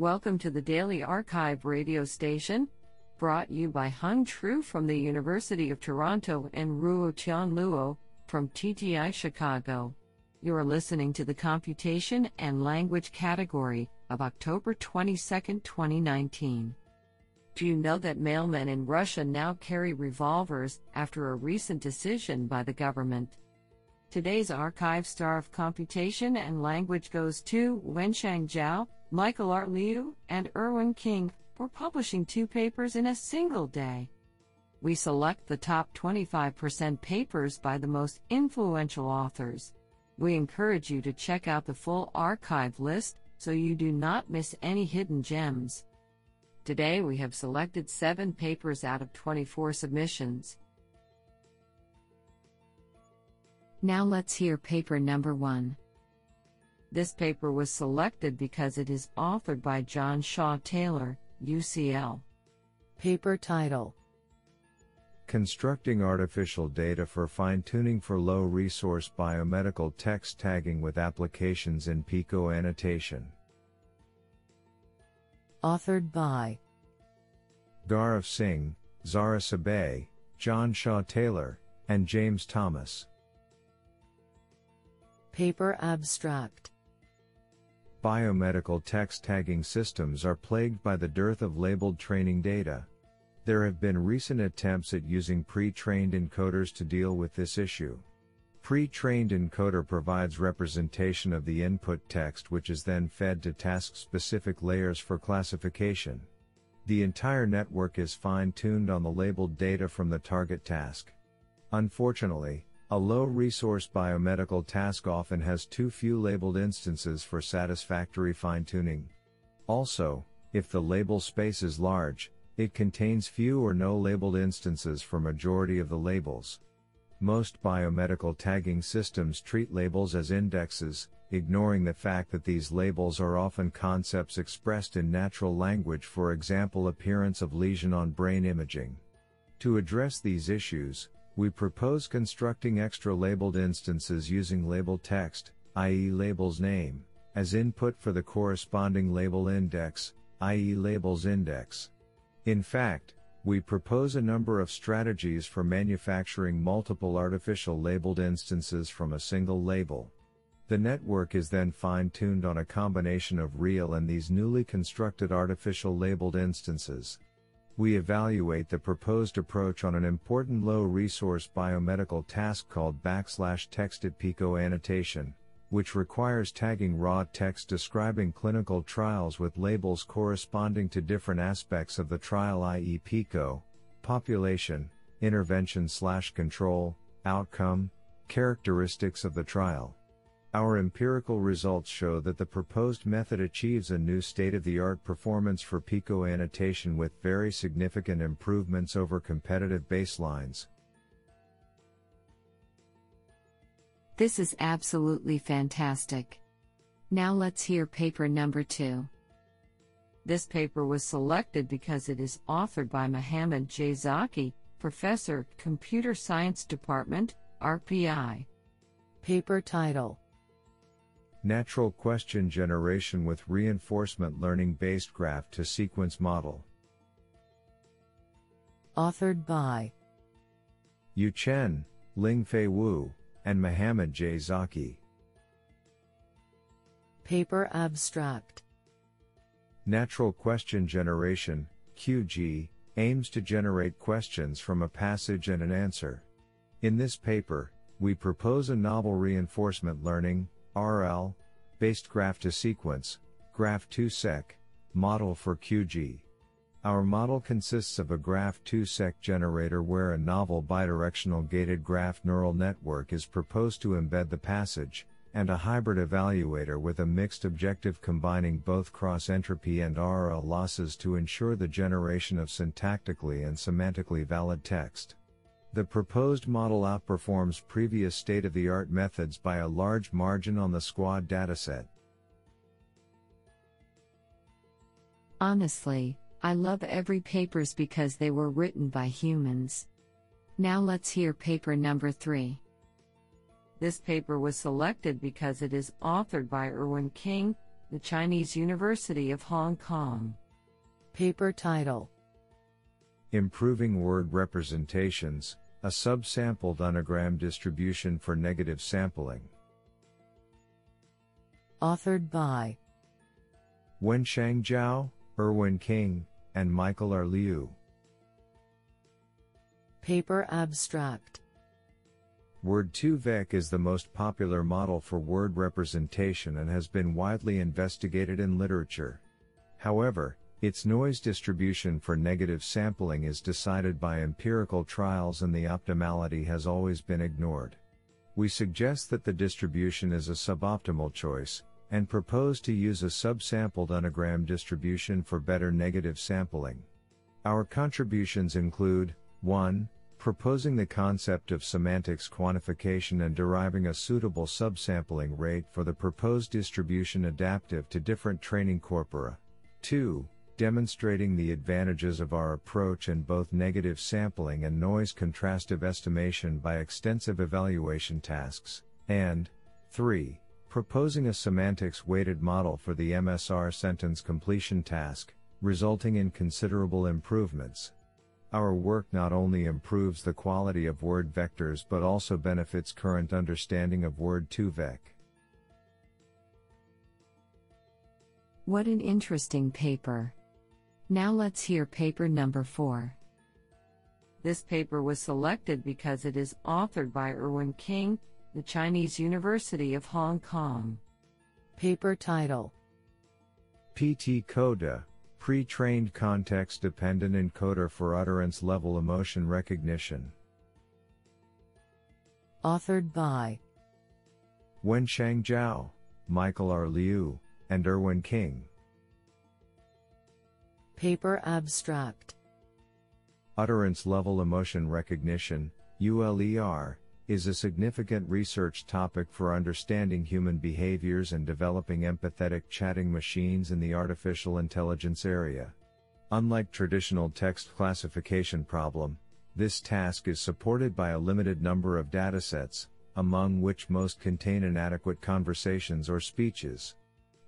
Welcome to the Daily arXiv radio station, brought you by Hung Tru from the University of Toronto and Ruo Tian Luo from TTI Chicago. You are listening to the Computation and Language category of October 22, 2019. Do you know that mailmen in Russia now carry revolvers after a recent decision by the government? Today's archive star of computation and language goes to Wenxiang Jiao, Michael R. Lyu, and Irwin King for publishing two papers in a single day. We select the top 25% papers by the most influential authors. We encourage you to check out the full archive list so you do not miss any hidden gems. Today we have selected 7 papers out of 24 submissions. Now let's hear paper number 1. This paper was selected because it is authored by John Shawe-Taylor, UCL. Paper title Constructing Artificial Data for Fine Tuning for Low Resource Biomedical Text Tagging with Applications in Pico Annotation. Authored by Gaurav Singh, Zahra Sabet, John Shawe-Taylor, and James Thomas. Paper Abstract Biomedical text tagging systems are plagued by the dearth of labeled training data. There have been recent attempts at using pre-trained encoders to deal with this issue. Pre-trained encoder provides representation of the input text which is then fed to task-specific layers for classification. The entire network is fine-tuned on the labeled data from the target task. Unfortunately, a low resource biomedical task often has too few labeled instances for satisfactory fine tuning. Also, if the label space is large, it contains few or no labeled instances for majority of the labels. Most biomedical tagging systems treat labels as indexes, ignoring the fact that these labels are often concepts expressed in natural language for example appearance of lesion on brain imaging. To address these issues, we propose constructing extra labeled instances using label text, i.e. label's name, as input for the corresponding label index, i.e. label's index. In fact, we propose a number of strategies for manufacturing multiple artificial labeled instances from a single label. The network is then fine-tuned on a combination of real and these newly constructed artificial labeled instances we evaluate the proposed approach on an important low resource biomedical task called backslash texted pico annotation, which requires tagging raw text describing clinical trials with labels corresponding to different aspects of the trial i.e. pico, population, intervention slash control, outcome, characteristics of the trial. Our empirical results show that the proposed method achieves a new state-of-the-art performance for Pico annotation with very significant improvements over competitive baselines. This is absolutely fantastic. Now let's hear paper number 2. This paper was selected because it is authored by Mohammad J. Zaki, Professor, Computer Science Department, RPI. Paper title Natural question generation with reinforcement learning based graph to sequence model. Authored by Yu Chen, Lingfei Wu, and Mohammad J. Zaki. Paper Abstract Natural question generation, QG, aims to generate questions from a passage and an answer. In this paper, we propose a novel reinforcement learning, RL, based graph to sequence, Graph2Seq, model for QG. Our model consists of a Graph2Seq generator where a novel bidirectional gated graph neural network is proposed to embed the passage, and a hybrid evaluator with a mixed objective combining both cross entropy and RL losses to ensure the generation of syntactically and semantically valid text. The proposed model outperforms previous state-of-the-art methods by a large margin on the SQuAD dataset. Honestly, I love every papers because they were written by humans. Now let's hear paper number 3. This paper was selected because it is authored by Irwin King, the Chinese University of Hong Kong. Paper title Improving Word Representations, a subsampled unigram distribution for negative sampling. Authored by Wenxiang Jiao, Irwin King, and Michael R. Lyu. Paper abstract Word2Vec is the most popular model for word representation and has been widely investigated in literature. However, its noise distribution for negative sampling is decided by empirical trials and the optimality has always been ignored. We suggest that the distribution is a suboptimal choice, and propose to use a subsampled unigram distribution for better negative sampling. Our contributions include 1 proposing the concept of semantics quantification and deriving a suitable subsampling rate for the proposed distribution adaptive to different training corpora. 2. Demonstrating the advantages of our approach in both negative sampling and noise contrastive estimation by extensive evaluation tasks. And 3. Proposing a semantics weighted model for the MSR sentence completion task, resulting in considerable improvements. Our work not only improves the quality of word vectors but also benefits current understanding of Word2Vec. What an interesting paper. Now let's hear paper number 4. This paper was selected because it is authored by Irwin King, the Chinese University of Hong Kong. Paper title PT Coda pre-trained context-dependent encoder for utterance-level emotion recognition. Authored by Wenxiang Jiao, Michael R. Lyu, and Irwin King. Paper abstract Utterance-level emotion recognition, ULER, is a significant research topic for understanding human behaviors and developing empathetic chatting machines in the artificial intelligence area. Unlike traditional text classification problem, this task is supported by a limited number of datasets, among which most contain inadequate conversations or speeches.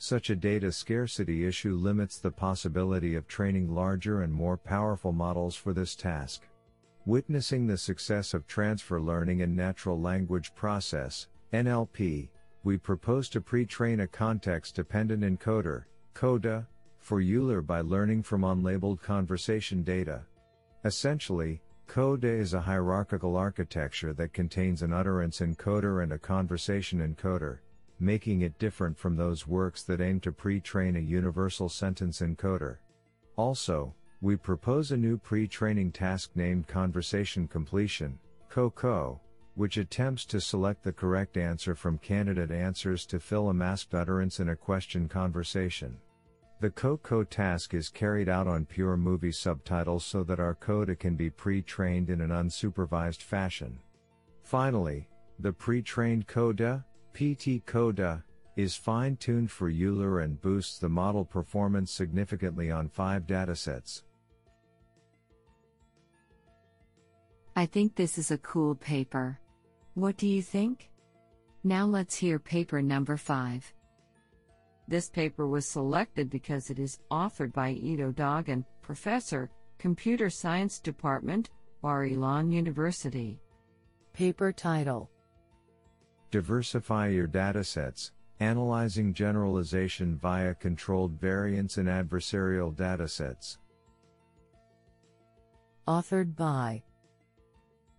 Such a data scarcity issue limits the possibility of training larger and more powerful models for this task. Witnessing the success of transfer learning and natural language process, NLP, we propose to pre-train a context-dependent encoder, CODA, for ULER by learning from unlabeled conversation data. Essentially, CODA is a hierarchical architecture that contains an utterance encoder and a conversation encoder, making it different from those works that aim to pre-train a universal sentence encoder. Also, we propose a new pre-training task named Conversation Completion, COCO, which attempts to select the correct answer from candidate answers to fill a masked utterance in a question conversation. The COCO task is carried out on pure movie subtitles so that our CODA can be pre-trained in an unsupervised fashion. Finally, the pre-trained CODA, PT CODA, is fine-tuned for ULER and boosts the model performance significantly on five datasets. I think this is a cool paper. What do you think? Now let's hear paper number 5. This paper was selected because it is authored by Ido Dagan, Professor, Computer Science Department, Bar-Ilan University. Paper title Diversify your datasets, analyzing generalization via controlled variance in adversarial datasets. Authored by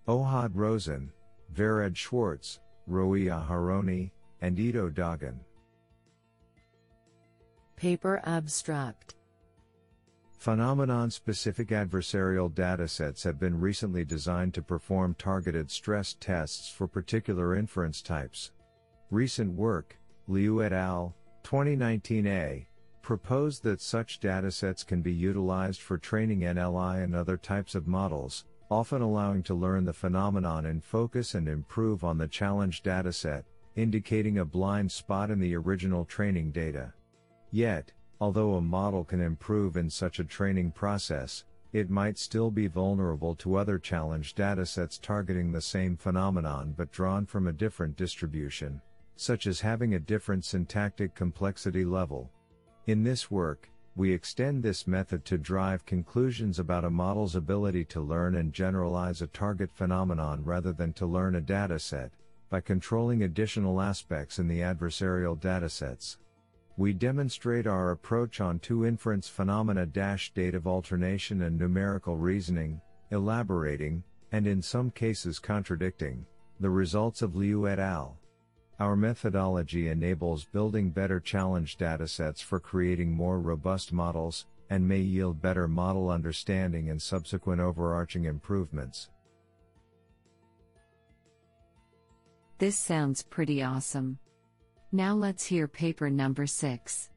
Ohad Rozen, Vered Shwartz, Roee Aharoni, and Ido Dagan. Paper abstract Phenomenon specific adversarial datasets have been recently designed to perform targeted stress tests for particular inference types. Recent work, Liu et al., 2019a, proposed that such datasets can be utilized for training NLI and other types of models, often allowing to learn the phenomenon in focus and improve on the challenge dataset, indicating a blind spot in the original training data. Yet, although a model can improve in such a training process, it might still be vulnerable to other challenge datasets targeting the same phenomenon but drawn from a different distribution, such as having a different syntactic complexity level. In this work, we extend this method to drive conclusions about a model's ability to learn and generalize a target phenomenon rather than to learn a dataset, by controlling additional aspects in the adversarial datasets. We demonstrate our approach on two inference phenomena dative alternation and numerical reasoning, elaborating, and in some cases contradicting, the results of Liu et al. Our methodology enables building better challenge datasets for creating more robust models, and may yield better model understanding and subsequent overarching improvements. This sounds pretty awesome. Now let's hear paper number 6.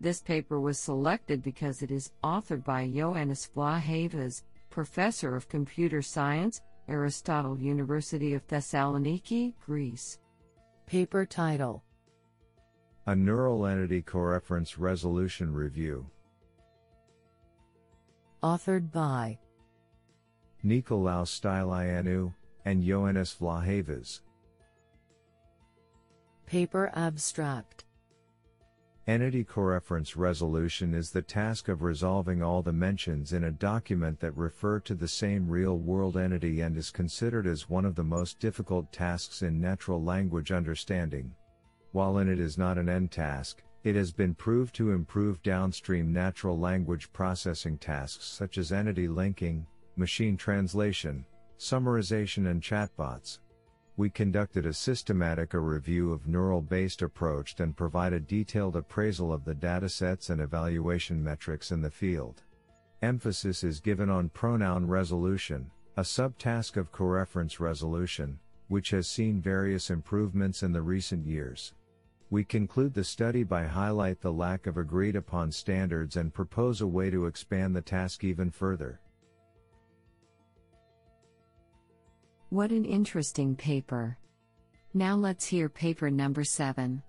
This paper was selected because it is authored by Ioannis Vlahavas, Professor of Computer Science, Aristotle University of Thessaloniki, Greece. Paper title A Neural Entity Coreference Resolution Review. Authored by Nikolaos Stylianou and Ioannis Vlahavas. Paper abstract Entity coreference resolution is the task of resolving all the mentions in a document that refer to the same real world entity and is considered as one of the most difficult tasks in natural language understanding. While in it is not an end task, it has been proved to improve downstream natural language processing tasks such as entity linking, machine translation, summarization, and chatbots we conducted a systematic a review of neural-based approach and provide a detailed appraisal of the datasets and evaluation metrics in the field. Emphasis is given on pronoun resolution, a subtask of coreference resolution, which has seen various improvements in the recent years. We conclude the study by highlight the lack of agreed upon standards and propose a way to expand the task even further. What an interesting paper. Now let's hear paper number 7.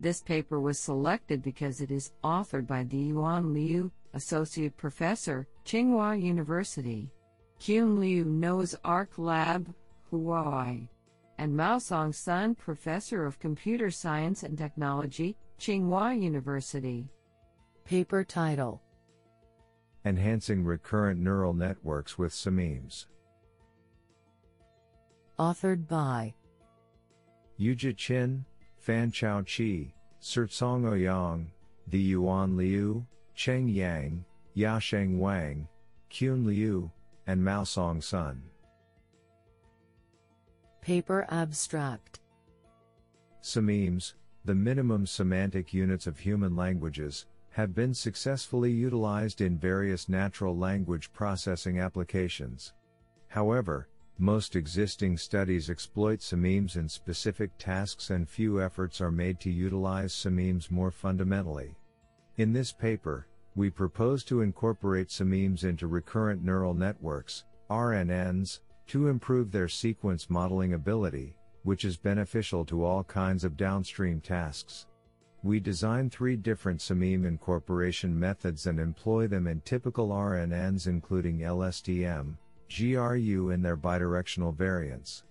This paper was selected because it is authored by Zhiyuan Liu, Associate Professor, Tsinghua University. Qun Liu Noah's Ark Lab, Huawei. And Maosong Sun, Professor of Computer Science and Technology, Tsinghua University. Paper title Enhancing Recurrent Neural Networks with SEMEMES. Authored by Yujia Qin, Fanchao Qi, Certsong Ouyang, Zhiyuan Liu, Cheng Yang, Yasheng Wang, Qun Liu, and Maosong Sun. Paper Abstract SEMEMES, the minimum semantic units of human languages, have been successfully utilized in various natural language processing applications. However, most existing studies exploit SEMEMES in specific tasks and few efforts are made to utilize SEMEMES more fundamentally. In this paper, we propose to incorporate SEMEMES into recurrent neural networks, RNNs, to improve their sequence modeling ability, which is beneficial to all kinds of downstream tasks. We design three different SEMEME incorporation methods and employ them in typical RNNs including LSTM, GRU and their bidirectional variants.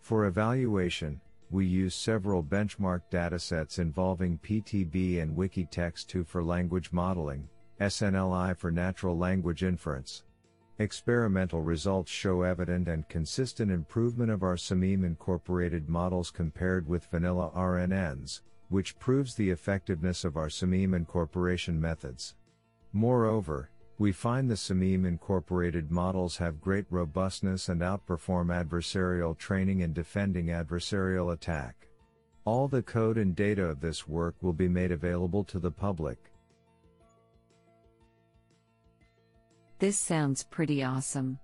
For evaluation, we use several benchmark datasets involving PTB and Wikitext2 for language modeling, SNLI for natural language inference. Experimental results show evident and consistent improvement of our SEMEME incorporated models compared with vanilla RNNs, which proves the effectiveness of our SEMEME incorporation methods. Moreover, we find the SEMEME incorporated models have great robustness and outperform adversarial training in defending adversarial attack. All the code and data of this work will be made available to the public. This sounds pretty awesome.